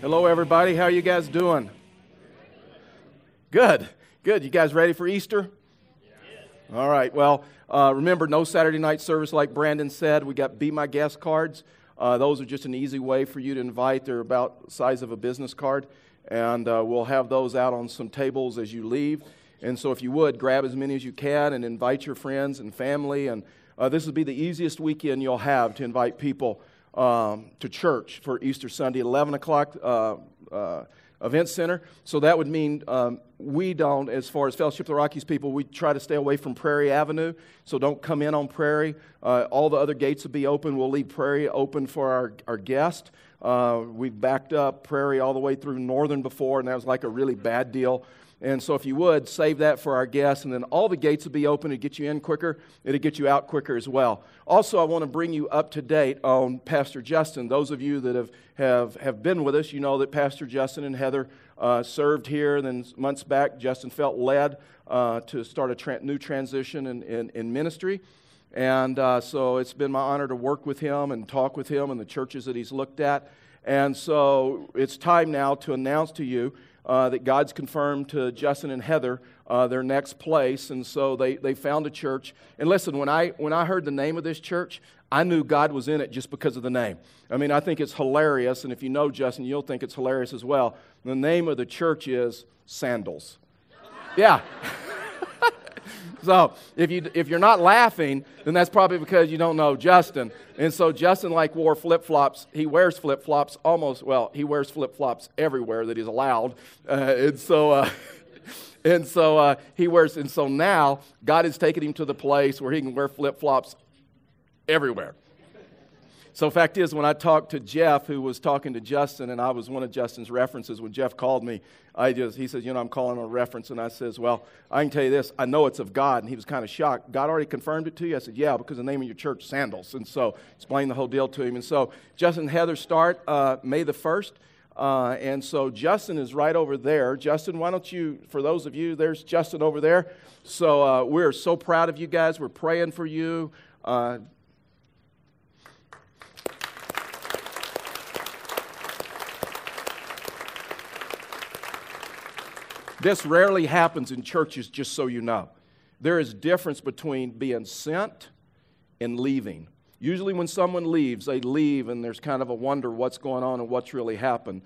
Hello, everybody. How you guys doing? Good. Good. You guys ready for Easter? All right. Well, uh, remember, no Saturday night service, like Brandon said. We got Be My Guest cards. Uh, those are just an easy way for you to invite. They're about the size of a business card. And uh, we'll have those out on some tables as you leave. And so, if you would, grab as many as you can and invite your friends and family. And uh, this will be the easiest weekend you'll have to invite people um, to church for Easter Sunday, 11 o'clock uh, uh, event center. So that would mean um, we don't, as far as Fellowship of the Rockies people, we try to stay away from Prairie Avenue. So don't come in on Prairie. Uh, all the other gates will be open. We'll leave Prairie open for our, our guest. Uh, we've backed up Prairie all the way through Northern before, and that was like a really bad deal. And so, if you would, save that for our guests, and then all the gates will be open to get you in quicker. It'll get you out quicker as well. Also, I want to bring you up to date on Pastor Justin. Those of you that have, have, have been with us, you know that Pastor Justin and Heather uh, served here. Then months back, Justin felt led uh, to start a tra- new transition in, in, in ministry. And uh, so it's been my honor to work with him and talk with him and the churches that he's looked at. And so it's time now to announce to you uh, that God's confirmed to Justin and Heather uh, their next place. And so they, they found a church. And listen, when I, when I heard the name of this church, I knew God was in it just because of the name. I mean, I think it's hilarious. And if you know Justin, you'll think it's hilarious as well. The name of the church is Sandals. Yeah. So if, you, if you're not laughing, then that's probably because you don't know Justin. And so Justin like wore flip-flops. He wears flip-flops almost, well, he wears flip-flops everywhere that he's allowed. Uh, and so... Uh, and so uh, he wears, and so now God has taken him to the place where he can wear flip flops everywhere. So, fact is, when I talked to Jeff, who was talking to Justin, and I was one of Justin's references, when Jeff called me, I just, he said, You know, I'm calling on a reference. And I says, Well, I can tell you this, I know it's of God. And he was kind of shocked. God already confirmed it to you? I said, Yeah, because the name of your church, Sandals. And so, explained the whole deal to him. And so, Justin and Heather start uh, May the 1st. Uh, and so Justin is right over there. Justin, why don't you, for those of you, there's Justin over there. So uh, we're so proud of you guys. We're praying for you. Uh, This rarely happens in churches, just so you know. There is difference between being sent and leaving. Usually, when someone leaves, they leave and there's kind of a wonder what's going on and what's really happened.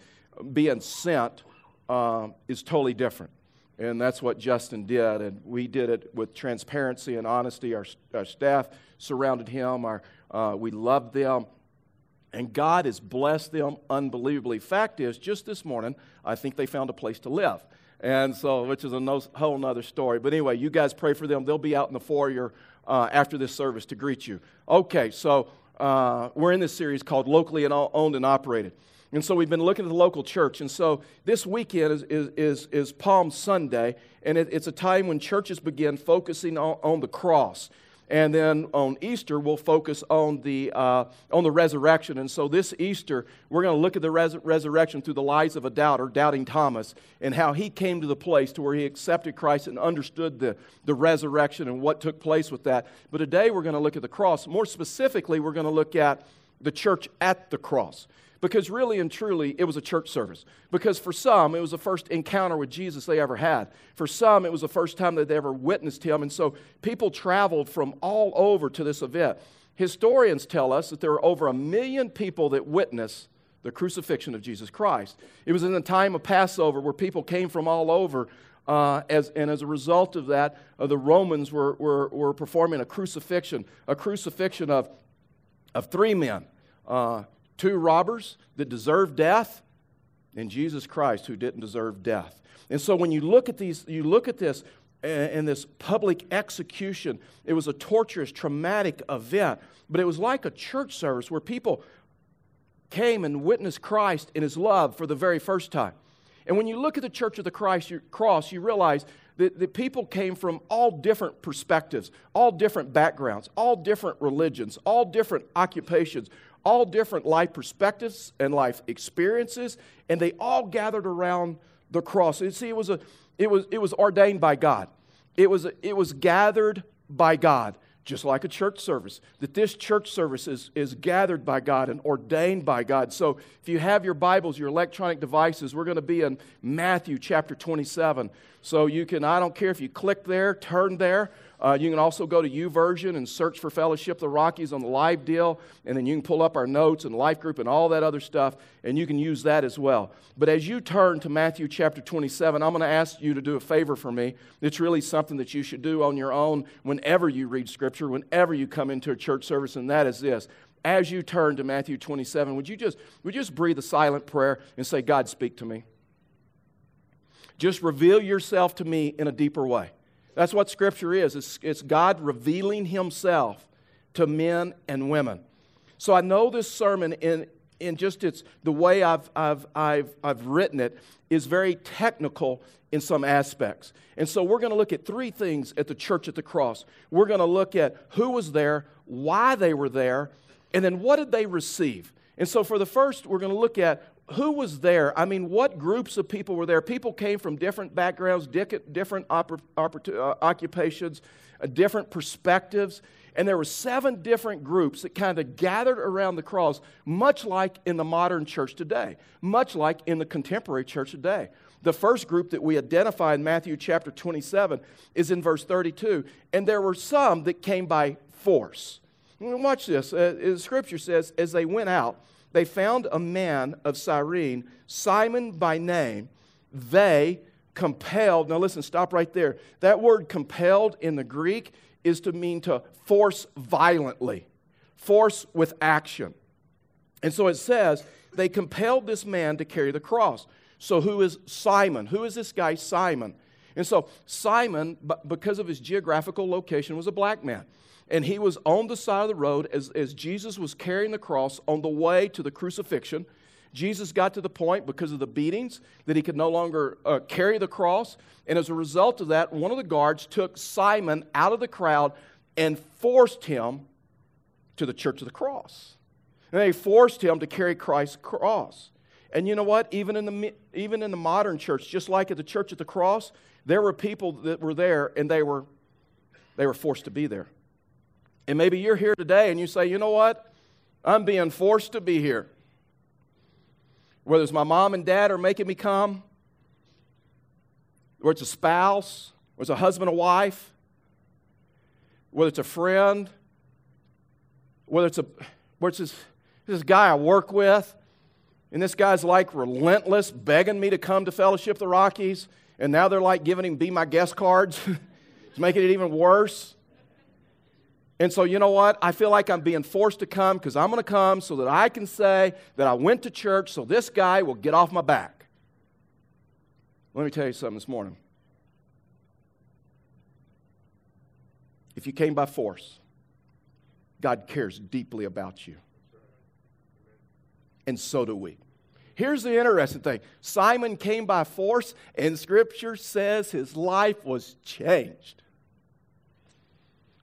Being sent uh, is totally different. And that's what Justin did. And we did it with transparency and honesty. Our, our staff surrounded him, our, uh, we loved them. And God has blessed them unbelievably. Fact is, just this morning, I think they found a place to live. And so, which is a no, whole nother story. But anyway, you guys pray for them. They'll be out in the foyer uh, after this service to greet you. Okay, so uh, we're in this series called Locally Owned and Operated. And so we've been looking at the local church. And so this weekend is, is, is, is Palm Sunday, and it, it's a time when churches begin focusing on, on the cross. And then on Easter, we'll focus on the, uh, on the resurrection. And so this Easter, we're going to look at the res- resurrection through the lives of a doubter, doubting Thomas, and how he came to the place to where he accepted Christ and understood the, the resurrection and what took place with that. But today, we're going to look at the cross. More specifically, we're going to look at the church at the cross because really and truly it was a church service. Because for some, it was the first encounter with Jesus they ever had. For some, it was the first time that they ever witnessed him. And so people traveled from all over to this event. Historians tell us that there were over a million people that witnessed the crucifixion of Jesus Christ. It was in the time of Passover where people came from all over. Uh, as, and as a result of that, uh, the Romans were, were, were performing a crucifixion, a crucifixion of, of three men. Uh, two robbers that deserved death, and Jesus Christ who didn't deserve death. And so when you look at these, you look at this uh, and this public execution, it was a torturous, traumatic event, but it was like a church service where people came and witnessed Christ in his love for the very first time. And when you look at the Church of the Christ cross, you realize that, that people came from all different perspectives, all different backgrounds, all different religions, all different occupations, all different life perspectives and life experiences, and they all gathered around the cross. You see, it was, a, it was, it was ordained by God. It was, it was gathered by God just like a church service, that this church service is, is gathered by God and ordained by God. So if you have your Bibles, your electronic devices, we're going to be in Matthew chapter 27. So you can, I don't care if you click there, turn there, uh, you can also go to YouVersion and search for Fellowship the Rockies on the live deal, and then you can pull up our notes and life group and all that other stuff, and you can use that as well. But as you turn to Matthew chapter 27, I'm going to ask you to do a favor for me. It's really something that you should do on your own whenever you read Scripture, whenever you come into a church service, and that is this. As you turn to Matthew 27, would you just, would you just breathe a silent prayer and say, God, speak to me? Just reveal yourself to me in a deeper way. That's what Scripture is it's, it's God revealing Himself to men and women. So I know this sermon, in, in just its, the way I've, I've, I've, I've written it, is very technical in some aspects. And so we're going to look at three things at the church at the cross. We're going to look at who was there, why they were there, and then what did they receive. And so for the first, we're going to look at who was there? I mean, what groups of people were there? People came from different backgrounds, different uh, occupations, uh, different perspectives. And there were seven different groups that kind of gathered around the cross, much like in the modern church today, much like in the contemporary church today. The first group that we identify in Matthew chapter 27 is in verse 32. And there were some that came by force. Watch this. Uh, scripture says, as they went out, they found a man of Cyrene, Simon by name. They compelled, now listen, stop right there. That word compelled in the Greek is to mean to force violently, force with action. And so it says, they compelled this man to carry the cross. So, who is Simon? Who is this guy, Simon? And so, Simon, because of his geographical location, was a black man and he was on the side of the road as, as Jesus was carrying the cross on the way to the crucifixion. Jesus got to the point because of the beatings that he could no longer uh, carry the cross. And as a result of that, one of the guards took Simon out of the crowd and forced him to the church of the cross. And they forced him to carry Christ's cross. And you know what? Even in the, even in the modern church, just like at the church at the cross, there were people that were there and they were, they were forced to be there. And maybe you're here today and you say, you know what? I'm being forced to be here. Whether it's my mom and dad are making me come, whether it's a spouse, whether it's a husband or wife, whether it's a friend, whether it's a whether it's this, this guy I work with, and this guy's like relentless, begging me to come to Fellowship the Rockies, and now they're like giving him be my guest cards. it's making it even worse. And so, you know what? I feel like I'm being forced to come because I'm going to come so that I can say that I went to church so this guy will get off my back. Let me tell you something this morning. If you came by force, God cares deeply about you. And so do we. Here's the interesting thing Simon came by force, and Scripture says his life was changed.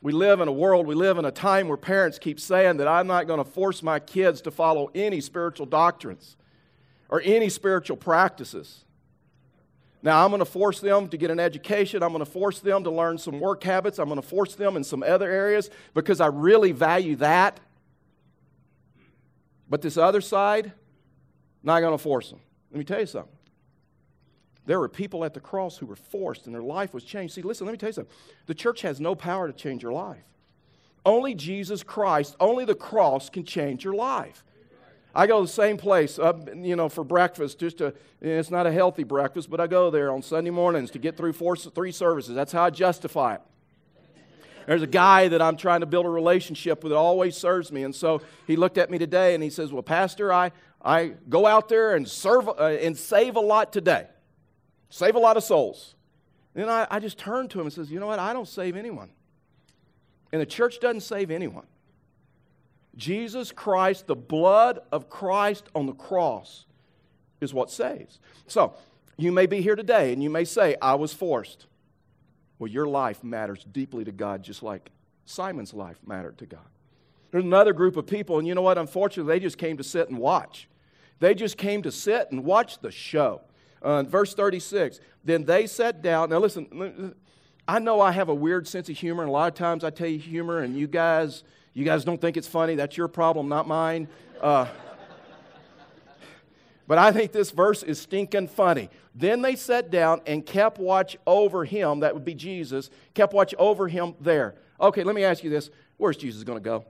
We live in a world, we live in a time where parents keep saying that I'm not going to force my kids to follow any spiritual doctrines or any spiritual practices. Now, I'm going to force them to get an education. I'm going to force them to learn some work habits. I'm going to force them in some other areas because I really value that. But this other side, not going to force them. Let me tell you something. There were people at the cross who were forced and their life was changed. See, listen, let me tell you something. The church has no power to change your life. Only Jesus Christ, only the cross can change your life. I go to the same place, uh, you know, for breakfast. Just to, it's not a healthy breakfast, but I go there on Sunday mornings to get through four, three services. That's how I justify it. There's a guy that I'm trying to build a relationship with that always serves me. And so he looked at me today and he says, Well, Pastor, I, I go out there and serve uh, and save a lot today save a lot of souls. And then I, I just turned to him and says, You know what? I don't save anyone. And the church doesn't save anyone. Jesus Christ, the blood of Christ on the cross, is what saves. So, you may be here today and you may say, I was forced. Well, your life matters deeply to God, just like Simon's life mattered to God. There's another group of people, and you know what? Unfortunately, they just came to sit and watch. They just came to sit and watch the show. Uh, verse 36 Then they sat down. Now, listen, I know I have a weird sense of humor, and a lot of times I tell you humor, and you guys, you guys don't think it's funny. That's your problem, not mine. Uh, but I think this verse is stinking funny. Then they sat down and kept watch over him, that would be Jesus, kept watch over him there. Okay, let me ask you this where's Jesus going to go?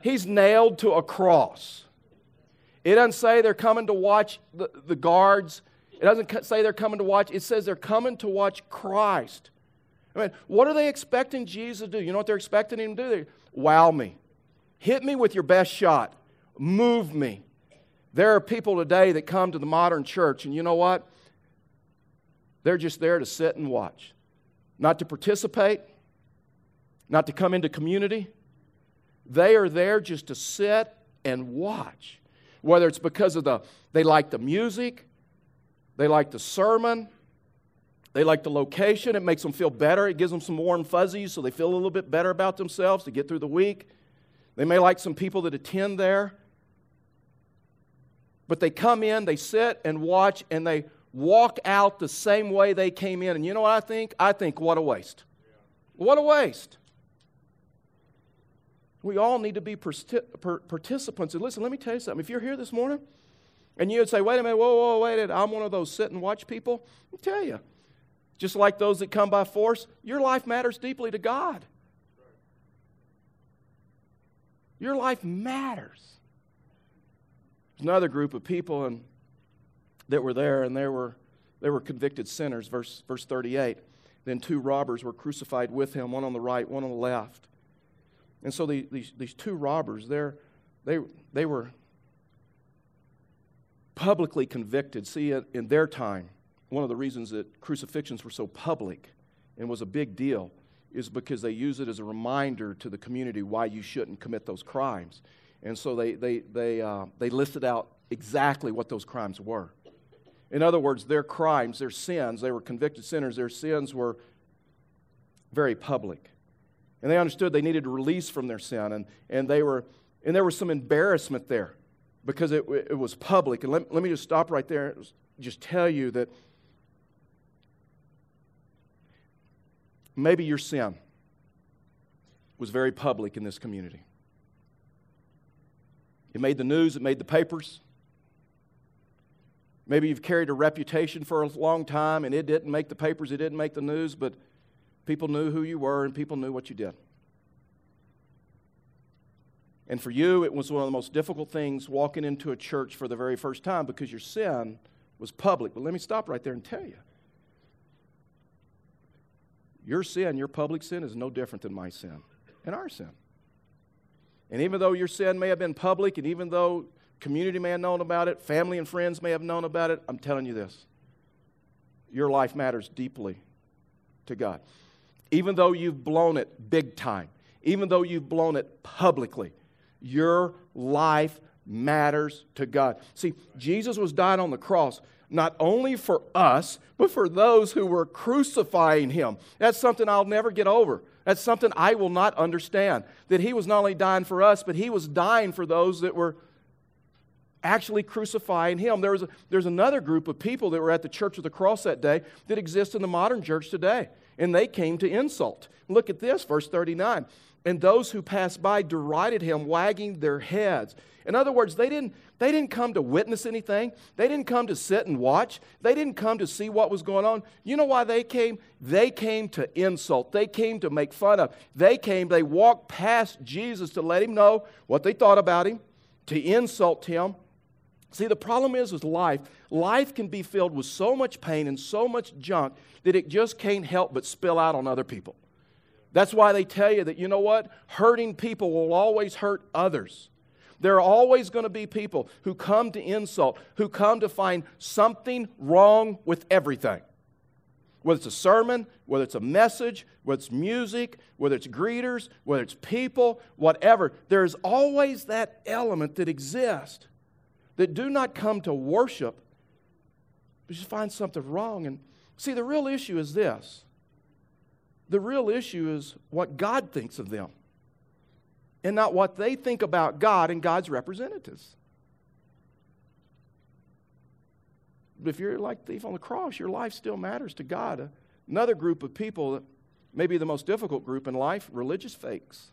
He's nailed to a cross. It doesn't say they're coming to watch the, the guards it doesn't say they're coming to watch, it says they're coming to watch Christ. I mean, what are they expecting Jesus to do? You know what they're expecting him to do? They, wow me. Hit me with your best shot. Move me. There are people today that come to the modern church, and you know what? They're just there to sit and watch, not to participate, not to come into community. They are there just to sit and watch. Whether it's because of the they like the music, they like the sermon. They like the location. It makes them feel better. It gives them some warm fuzzies so they feel a little bit better about themselves to get through the week. They may like some people that attend there. But they come in, they sit and watch, and they walk out the same way they came in. And you know what I think? I think, what a waste. What a waste. We all need to be participants. And listen, let me tell you something. If you're here this morning and you'd say, wait a minute, whoa, whoa, wait a minute, I'm one of those sit and watch people. I tell you, just like those that come by force, your life matters deeply to God. Your life matters. Another group of people and, that were there, and they were, they were convicted sinners, verse, verse 38. Then two robbers were crucified with him, one on the right, one on the left. And so the, these, these two robbers, they, they were publicly convicted. See, in their time, one of the reasons that crucifixions were so public and was a big deal is because they use it as a reminder to the community why you shouldn't commit those crimes. And so they, they, they, uh, they listed out exactly what those crimes were. In other words, their crimes, their sins, they were convicted sinners, their sins were very public. And they understood they needed release from their sin, and, and, they were, and there was some embarrassment there because it, it was public. And let, let me just stop right there and just tell you that maybe your sin was very public in this community. It made the news, it made the papers. Maybe you've carried a reputation for a long time and it didn't make the papers, it didn't make the news, but people knew who you were and people knew what you did. And for you, it was one of the most difficult things walking into a church for the very first time because your sin was public. But let me stop right there and tell you your sin, your public sin, is no different than my sin and our sin. And even though your sin may have been public, and even though community may have known about it, family and friends may have known about it, I'm telling you this your life matters deeply to God. Even though you've blown it big time, even though you've blown it publicly, your life matters to God. See, Jesus was dying on the cross not only for us, but for those who were crucifying him. That's something I'll never get over. That's something I will not understand. That he was not only dying for us, but he was dying for those that were actually crucifying him. There was a, there's another group of people that were at the Church of the Cross that day that exist in the modern church today, and they came to insult. Look at this, verse 39 and those who passed by derided him, wagging their heads. In other words, they didn't, they didn't come to witness anything. They didn't come to sit and watch. They didn't come to see what was going on. You know why they came? They came to insult. They came to make fun of. They came, they walked past Jesus to let him know what they thought about him, to insult him. See, the problem is with life, life can be filled with so much pain and so much junk that it just can't help but spill out on other people. That's why they tell you that, you know what? Hurting people will always hurt others. There are always going to be people who come to insult, who come to find something wrong with everything. Whether it's a sermon, whether it's a message, whether it's music, whether it's greeters, whether it's people, whatever, there's always that element that exists that do not come to worship, but just find something wrong. And see, the real issue is this the real issue is what God thinks of them and not what they think about God and God's representatives. But if you're like thief on the cross, your life still matters to God. Another group of people, that maybe the most difficult group in life, religious fakes.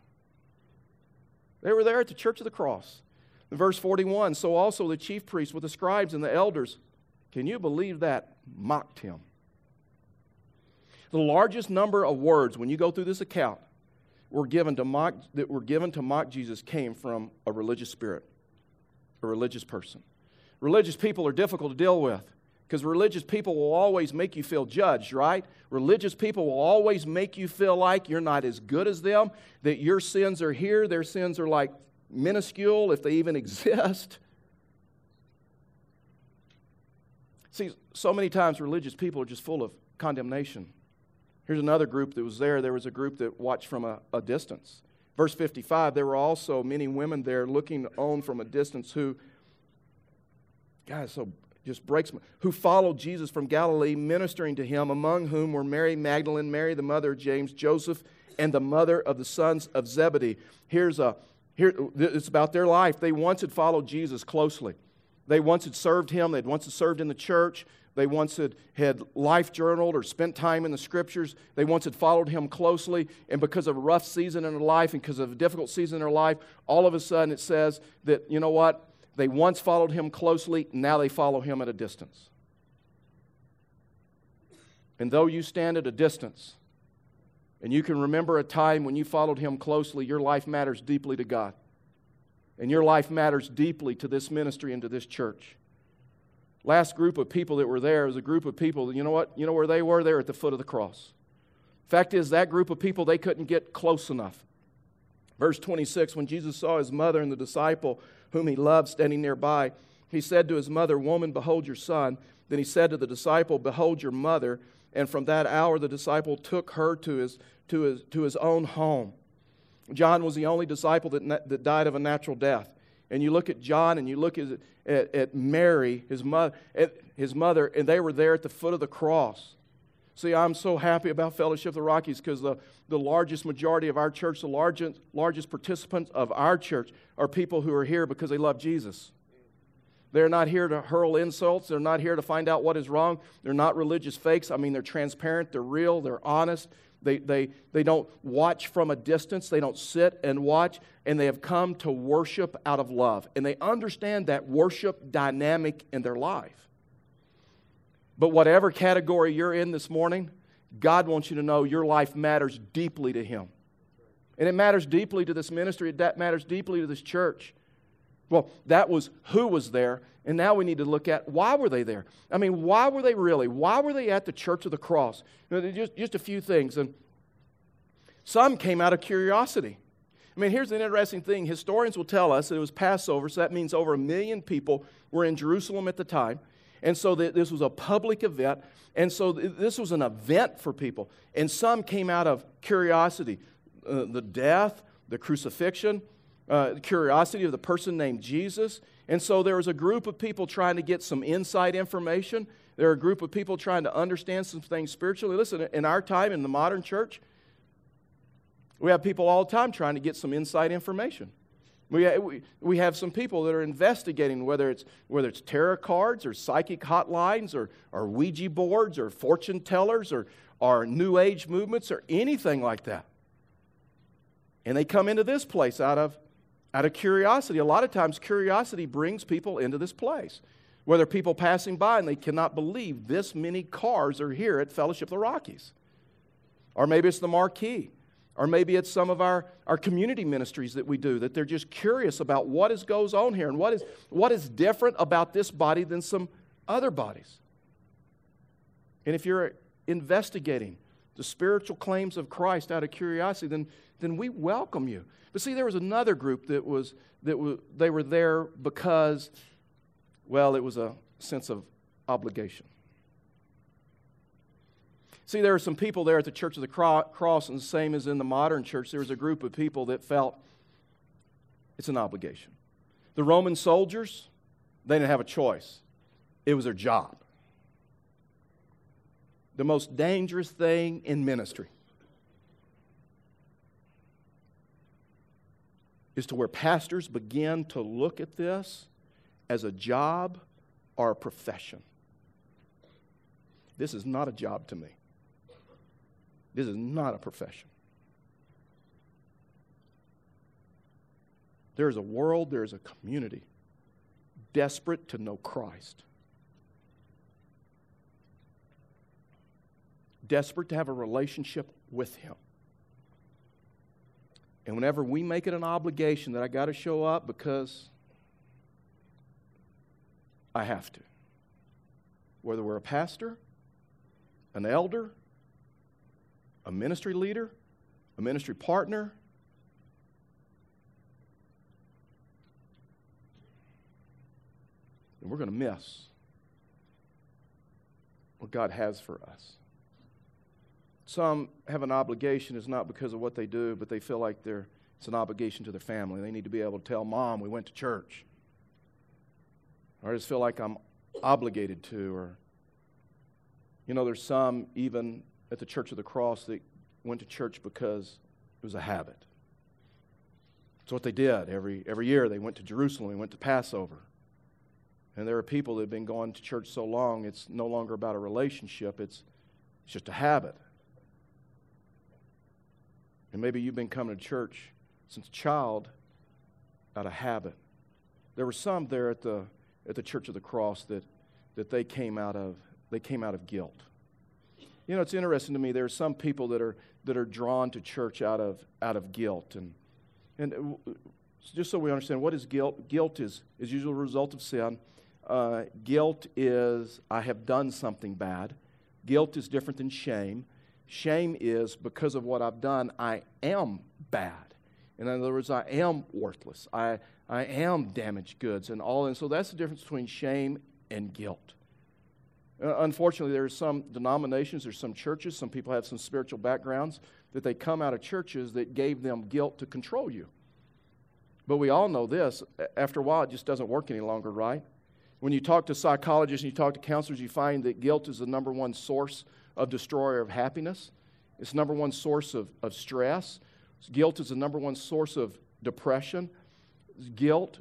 They were there at the Church of the Cross. In verse 41, so also the chief priests with the scribes and the elders, can you believe that? Mocked him. The largest number of words, when you go through this account, were given to mock, that were given to mock Jesus came from a religious spirit, a religious person. Religious people are difficult to deal with because religious people will always make you feel judged, right? Religious people will always make you feel like you're not as good as them, that your sins are here, their sins are like minuscule if they even exist. See, so many times religious people are just full of condemnation. Here's another group that was there. There was a group that watched from a, a distance. Verse 55 there were also many women there looking on from a distance who, God, so just breaks who followed Jesus from Galilee, ministering to him, among whom were Mary Magdalene, Mary, the mother of James, Joseph, and the mother of the sons of Zebedee. Here's a here, it's about their life. They once had followed Jesus closely. They once had served him. They'd once had served in the church. They once had, had life journaled or spent time in the scriptures. They once had followed him closely. And because of a rough season in their life and because of a difficult season in their life, all of a sudden it says that, you know what? They once followed him closely, now they follow him at a distance. And though you stand at a distance, and you can remember a time when you followed him closely, your life matters deeply to God. And your life matters deeply to this ministry and to this church. Last group of people that were there was a group of people, you know what? You know where they were? They were at the foot of the cross. Fact is, that group of people, they couldn't get close enough. Verse 26 When Jesus saw his mother and the disciple whom he loved standing nearby, he said to his mother, Woman, behold your son. Then he said to the disciple, Behold your mother. And from that hour, the disciple took her to his, to his, to his own home. John was the only disciple that, that died of a natural death. And you look at John and you look at, at, at Mary, his, mo- his mother, and they were there at the foot of the cross. See, I'm so happy about Fellowship of the Rockies because the, the largest majority of our church, the largest, largest participants of our church, are people who are here because they love Jesus. They're not here to hurl insults. They're not here to find out what is wrong. They're not religious fakes. I mean, they're transparent, they're real, they're honest. They, they, they don't watch from a distance, they don't sit and watch, and they have come to worship out of love. And they understand that worship dynamic in their life. But whatever category you're in this morning, God wants you to know your life matters deeply to Him. And it matters deeply to this ministry, it matters deeply to this church. Well, that was who was there, and now we need to look at why were they there? I mean, why were they really? Why were they at the Church of the Cross? You know, just, just a few things. And some came out of curiosity. I mean, here's an interesting thing. Historians will tell us that it was Passover, so that means over a million people were in Jerusalem at the time. And so this was a public event. And so this was an event for people. And some came out of curiosity uh, the death, the crucifixion, uh, curiosity of the person named Jesus. And so there was a group of people trying to get some inside information. There are a group of people trying to understand some things spiritually. Listen, in our time, in the modern church, we have people all the time trying to get some inside information. We, we, we have some people that are investigating whether it's, whether it's tarot cards or psychic hotlines or, or Ouija boards or fortune tellers or, or New Age movements or anything like that. And they come into this place out of, out of curiosity. A lot of times, curiosity brings people into this place. Whether people passing by and they cannot believe this many cars are here at Fellowship of the Rockies. Or maybe it's the marquee. Or maybe it's some of our, our community ministries that we do, that they're just curious about what is goes on here and what is, what is different about this body than some other bodies. And if you're investigating the spiritual claims of Christ out of curiosity, then, then we welcome you. But see, there was another group that was, that was, they were there because, well, it was a sense of obligation. See, there are some people there at the Church of the Cross, and the same as in the modern church, there was a group of people that felt it's an obligation. The Roman soldiers, they didn't have a choice, it was their job. The most dangerous thing in ministry is to where pastors begin to look at this as a job or a profession. This is not a job to me. This is not a profession. There is a world, there is a community desperate to know Christ. Desperate to have a relationship with Him. And whenever we make it an obligation that I got to show up because I have to, whether we're a pastor, an elder, a ministry leader, a ministry partner, we're going to miss what God has for us. Some have an obligation, it's not because of what they do, but they feel like they're, it's an obligation to their family. They need to be able to tell mom, we went to church. Or I just feel like I'm obligated to. Or, you know, there's some even at the Church of the Cross that went to church because it was a habit. It's what they did. Every, every year they went to Jerusalem, they went to Passover. And there are people that have been going to church so long, it's no longer about a relationship, it's, it's just a habit. And maybe you've been coming to church since a child out of habit. There were some there at the, at the Church of the Cross that, that they, came out of, they came out of guilt. You know, it's interesting to me. There are some people that are, that are drawn to church out of, out of guilt. And, and just so we understand, what is guilt? Guilt is, is usually a result of sin. Uh, guilt is, I have done something bad. Guilt is different than shame. Shame is because of what I've done, I am bad. In other words, I am worthless. I, I am damaged goods and all. And so that's the difference between shame and guilt. Uh, unfortunately, there are some denominations, there's some churches, some people have some spiritual backgrounds that they come out of churches that gave them guilt to control you. But we all know this after a while, it just doesn't work any longer, right? When you talk to psychologists and you talk to counselors, you find that guilt is the number one source of destroyer of happiness. It's number one source of, of stress. Guilt is the number one source of depression. Guilt,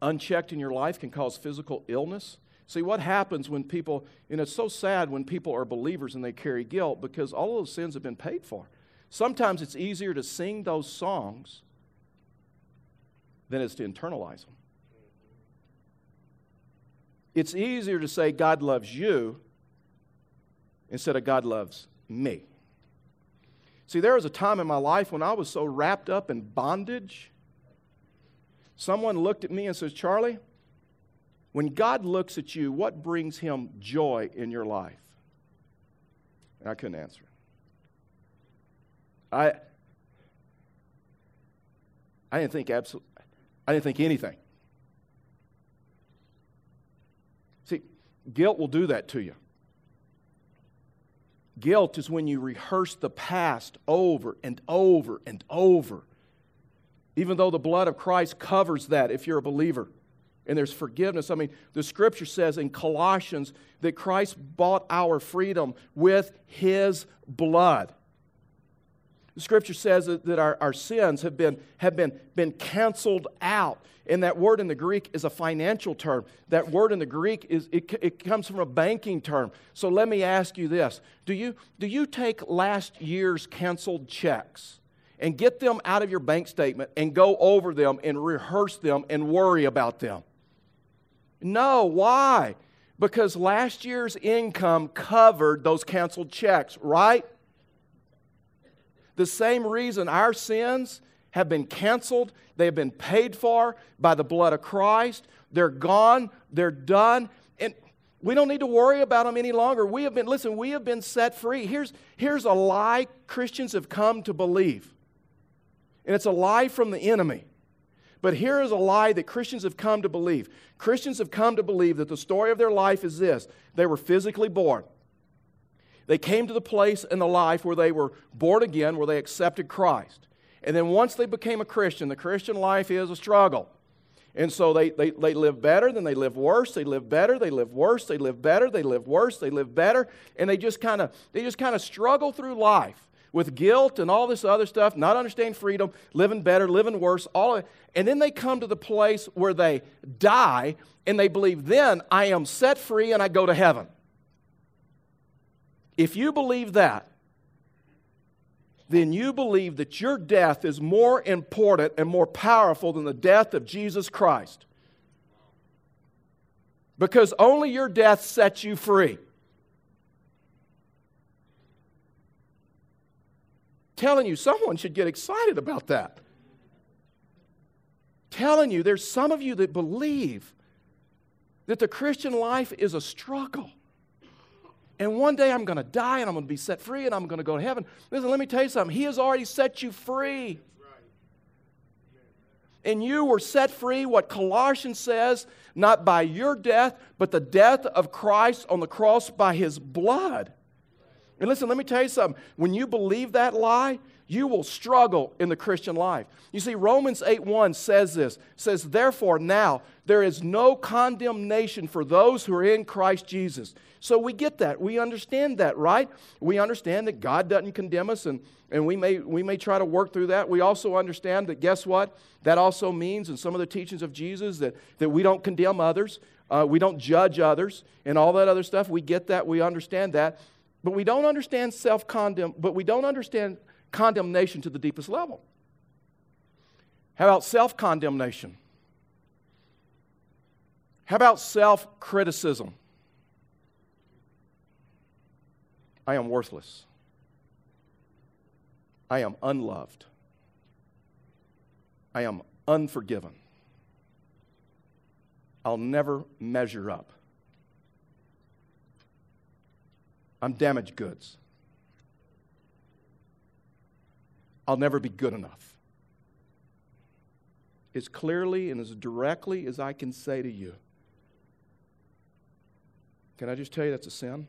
unchecked in your life, can cause physical illness. See, what happens when people, and it's so sad when people are believers and they carry guilt because all those sins have been paid for. Sometimes it's easier to sing those songs than it is to internalize them. It's easier to say God loves you instead of God loves me. See, there was a time in my life when I was so wrapped up in bondage. Someone looked at me and says, Charlie, when God looks at you, what brings him joy in your life? And I couldn't answer. I, I didn't think absolutely, I didn't think anything. See, guilt will do that to you. Guilt is when you rehearse the past over and over and over. Even though the blood of Christ covers that if you're a believer and there's forgiveness. I mean, the scripture says in Colossians that Christ bought our freedom with his blood. The scripture says that, that our, our sins have been, have been, been canceled out. And that word in the Greek is a financial term. That word in the Greek is it, it comes from a banking term. So let me ask you this. Do you, do you take last year's canceled checks and get them out of your bank statement and go over them and rehearse them and worry about them? No. Why? Because last year's income covered those canceled checks, right? The same reason our sins have been canceled, they have been paid for by the blood of Christ. They're gone, they're done, and we don't need to worry about them any longer. We have been, listen, we have been set free. Here's, here's a lie Christians have come to believe, and it's a lie from the enemy. But here is a lie that Christians have come to believe. Christians have come to believe that the story of their life is this they were physically born. They came to the place in the life where they were born again, where they accepted Christ. And then once they became a Christian, the Christian life is a struggle. And so they, they, they live better, then they live worse, they live better, they live worse, they live better, they live worse, they live better, and they just kind of they just kind of struggle through life with guilt and all this other stuff, not understanding freedom, living better, living worse, all of it. And then they come to the place where they die and they believe, then I am set free and I go to heaven. If you believe that, then you believe that your death is more important and more powerful than the death of Jesus Christ. Because only your death sets you free. Telling you, someone should get excited about that. Telling you, there's some of you that believe that the Christian life is a struggle. And one day I'm going to die and I'm going to be set free and I'm going to go to heaven. Listen, let me tell you something. He has already set you free. And you were set free, what Colossians says, not by your death, but the death of Christ on the cross by his blood. And listen, let me tell you something. When you believe that lie, you will struggle in the Christian life. You see, Romans 8 1 says this says, Therefore, now there is no condemnation for those who are in Christ Jesus. So we get that. We understand that, right? We understand that God doesn't condemn us, and, and we, may, we may try to work through that. We also understand that, guess what? That also means, in some of the teachings of Jesus, that, that we don't condemn others, uh, we don't judge others, and all that other stuff. We get that. We understand that. But we don't understand self condemn, but we don't understand condemnation to the deepest level. How about self condemnation? How about self criticism? I am worthless. I am unloved. I am unforgiven. I'll never measure up. I'm damaged goods. I'll never be good enough. As clearly and as directly as I can say to you, can I just tell you that's a sin?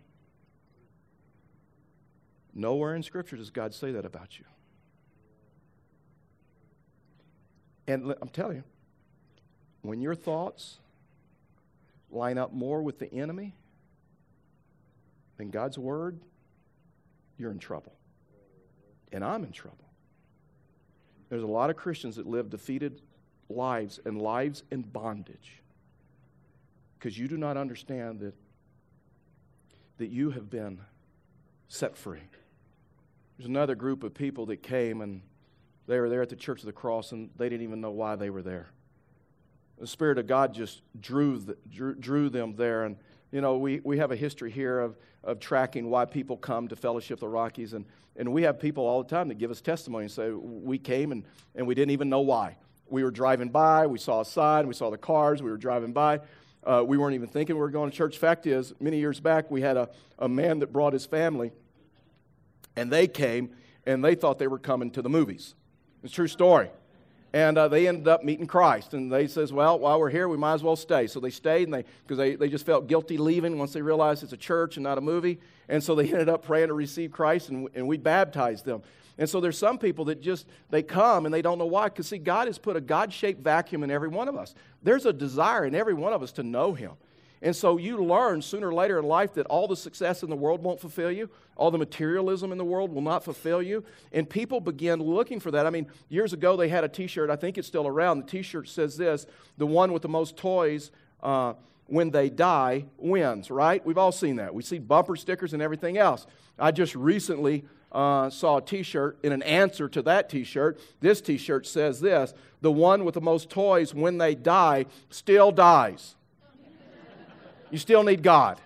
Nowhere in Scripture does God say that about you. And I'm telling you, when your thoughts line up more with the enemy than God's word, you're in trouble. And I'm in trouble. There's a lot of Christians that live defeated lives and lives in bondage because you do not understand that, that you have been set free. There's another group of people that came and they were there at the Church of the Cross and they didn't even know why they were there. The Spirit of God just drew, the, drew, drew them there. And, you know, we, we have a history here of, of tracking why people come to Fellowship of the Rockies. And, and we have people all the time that give us testimony and say, we came and, and we didn't even know why. We were driving by, we saw a sign, we saw the cars, we were driving by. Uh, we weren't even thinking we were going to church. Fact is, many years back, we had a, a man that brought his family, and they came, and they thought they were coming to the movies. It's a true story. And uh, they ended up meeting Christ. And they says, well, while we're here, we might as well stay. So they stayed, and they because they, they just felt guilty leaving once they realized it's a church and not a movie. And so they ended up praying to receive Christ, and, and we baptized them. And so there's some people that just they come and they don't know why. Because see, God has put a God-shaped vacuum in every one of us. There's a desire in every one of us to know Him. And so you learn sooner or later in life that all the success in the world won't fulfill you, all the materialism in the world will not fulfill you. And people begin looking for that. I mean, years ago they had a t shirt, I think it's still around. The t shirt says this the one with the most toys. Uh, when they die wins, right? We've all seen that. We see bumper stickers and everything else. I just recently uh, saw a t shirt in an answer to that t shirt. This t shirt says this The one with the most toys when they die still dies you still need God.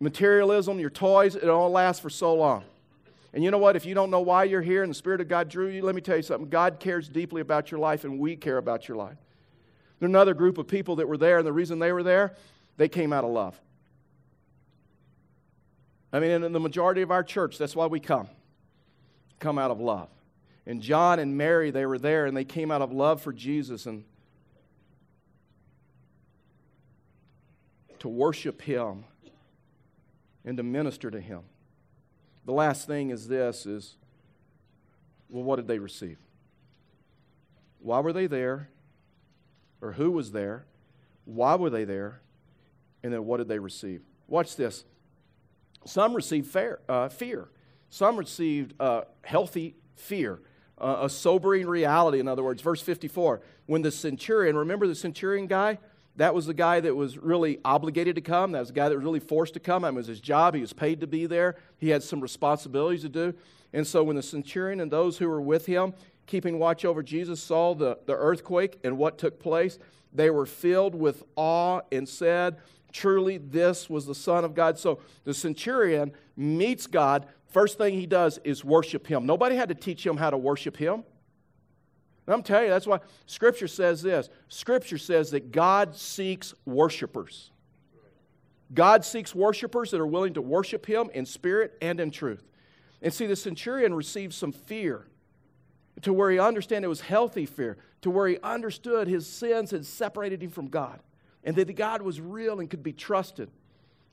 Materialism, your toys, it all lasts for so long. And you know what? If you don't know why you're here and the Spirit of God drew you, let me tell you something. God cares deeply about your life, and we care about your life. There's another group of people that were there, and the reason they were there, they came out of love. I mean, in the majority of our church, that's why we come. Come out of love. And John and Mary, they were there, and they came out of love for Jesus. And to worship Him and to minister to Him. The last thing is this is well, what did they receive? Why were they there? Or who was there? Why were they there? And then what did they receive? Watch this. Some received fair, uh, fear. Some received uh, healthy fear, uh, a sobering reality, in other words. Verse 54 when the centurion, remember the centurion guy? That was the guy that was really obligated to come. That was the guy that was really forced to come. That was his job. He was paid to be there. He had some responsibilities to do. And so when the centurion and those who were with him, keeping watch over Jesus, saw the, the earthquake and what took place, they were filled with awe and said, Truly, this was the Son of God. So the centurion meets God. First thing he does is worship him. Nobody had to teach him how to worship him. And I'm telling you, that's why Scripture says this Scripture says that God seeks worshipers. God seeks worshipers that are willing to worship him in spirit and in truth. And see, the centurion received some fear to where he understood it was healthy fear, to where he understood his sins had separated him from God, and that God was real and could be trusted.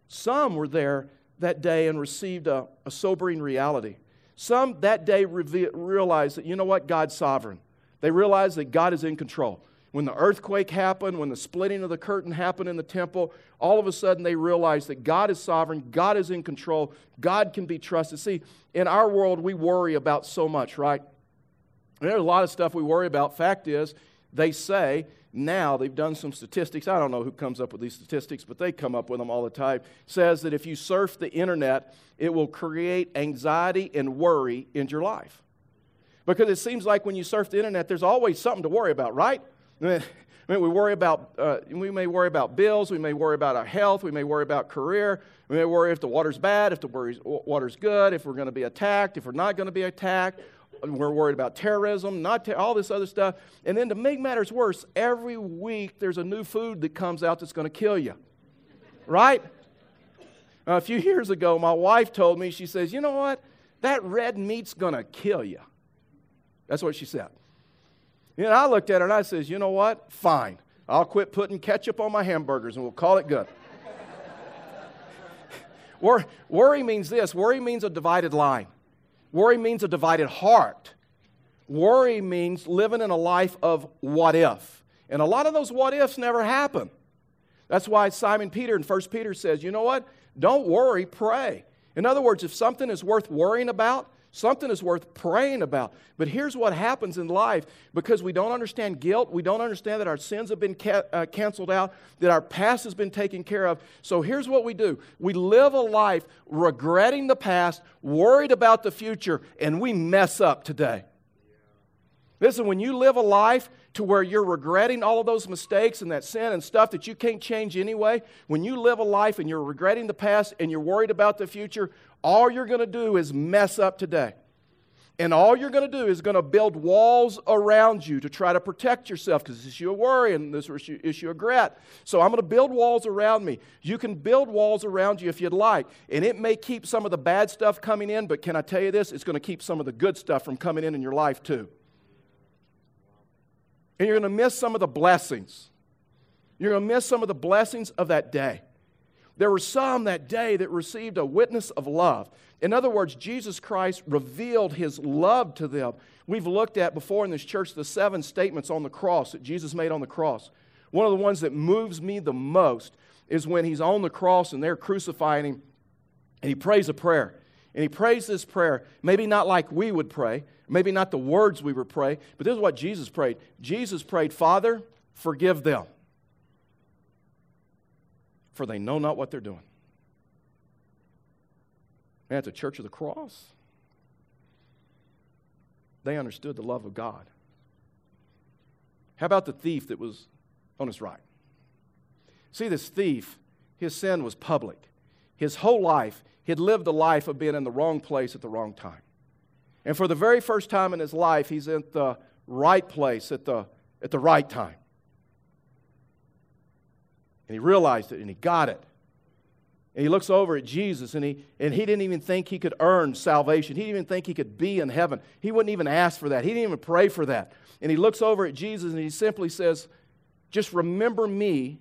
Some were there that day and received a, a sobering reality. Some that day realized that, you know what, God's sovereign. They realized that God is in control. When the earthquake happened, when the splitting of the curtain happened in the temple, all of a sudden they realized that God is sovereign, God is in control, God can be trusted. See, in our world, we worry about so much, right? There's a lot of stuff we worry about. Fact is, they say now they've done some statistics. I don't know who comes up with these statistics, but they come up with them all the time. Says that if you surf the internet, it will create anxiety and worry in your life. Because it seems like when you surf the internet, there's always something to worry about, right? I mean, we worry about, uh, we may worry about bills, we may worry about our health, we may worry about career, we may worry if the water's bad, if the water's good, if we're going to be attacked, if we're not going to be attacked. We're worried about terrorism, not all this other stuff. And then to make matters worse, every week there's a new food that comes out that's going to kill you. Right? A few years ago, my wife told me, she says, You know what? That red meat's going to kill you. That's what she said. And I looked at her and I says, You know what? Fine. I'll quit putting ketchup on my hamburgers and we'll call it good. worry means this worry means a divided line. Worry means a divided heart. Worry means living in a life of what if. And a lot of those what ifs never happen. That's why Simon Peter in 1 Peter says, you know what? Don't worry, pray. In other words, if something is worth worrying about, Something is worth praying about. But here's what happens in life because we don't understand guilt, we don't understand that our sins have been ca- uh, canceled out, that our past has been taken care of. So here's what we do we live a life regretting the past, worried about the future, and we mess up today. Listen, when you live a life to where you're regretting all of those mistakes and that sin and stuff that you can't change anyway, when you live a life and you're regretting the past and you're worried about the future, all you're going to do is mess up today. And all you're going to do is going to build walls around you to try to protect yourself because this issue of worry and this issue, issue of regret. So I'm going to build walls around me. You can build walls around you if you'd like. And it may keep some of the bad stuff coming in, but can I tell you this? It's going to keep some of the good stuff from coming in in your life too. And you're going to miss some of the blessings. You're going to miss some of the blessings of that day. There were some that day that received a witness of love. In other words, Jesus Christ revealed his love to them. We've looked at before in this church the seven statements on the cross that Jesus made on the cross. One of the ones that moves me the most is when he's on the cross and they're crucifying him and he prays a prayer. And he prays this prayer, maybe not like we would pray, maybe not the words we would pray, but this is what Jesus prayed. Jesus prayed, Father, forgive them for they know not what they're doing. Man, at the Church of the Cross, they understood the love of God. How about the thief that was on his right? See, this thief, his sin was public. His whole life, he had lived a life of being in the wrong place at the wrong time. And for the very first time in his life, he's in the right place at the, at the right time. And he realized it and he got it. And he looks over at Jesus and he, and he didn't even think he could earn salvation. He didn't even think he could be in heaven. He wouldn't even ask for that. He didn't even pray for that. And he looks over at Jesus and he simply says, Just remember me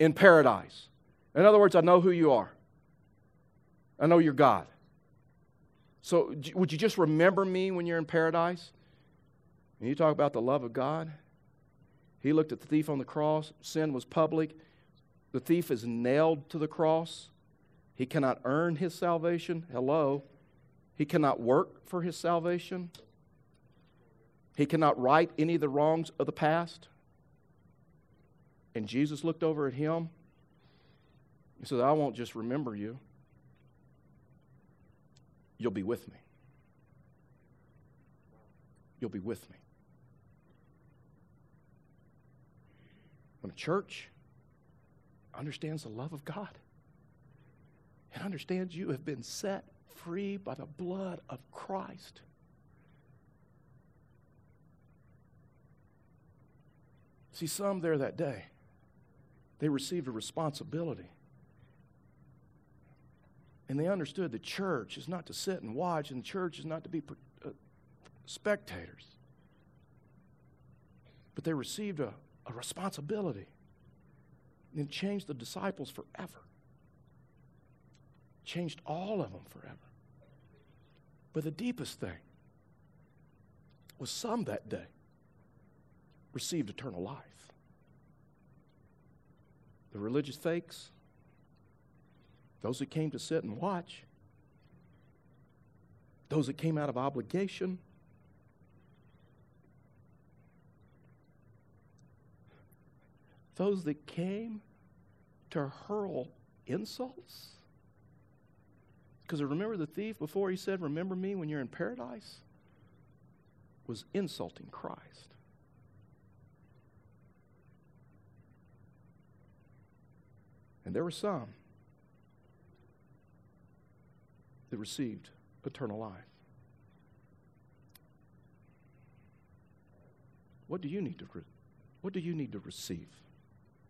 in paradise. In other words, I know who you are, I know you're God. So would you just remember me when you're in paradise? And you talk about the love of God. He looked at the thief on the cross, sin was public. The thief is nailed to the cross. He cannot earn his salvation. Hello. He cannot work for his salvation. He cannot right any of the wrongs of the past. And Jesus looked over at him. and said, I won't just remember you, you'll be with me. you'll be with me. When a church understands the love of God and understands you have been set free by the blood of Christ. See, some there that day, they received a responsibility. And they understood the church is not to sit and watch, and the church is not to be uh, spectators. But they received a, a responsibility. And changed the disciples forever. Changed all of them forever. But the deepest thing was some that day received eternal life. The religious fakes, those that came to sit and watch, those that came out of obligation, those that came to hurl insults. Because remember the thief before he said, Remember me when you're in paradise? was insulting Christ. And there were some that received eternal life. What do you need to re- what do you need to receive?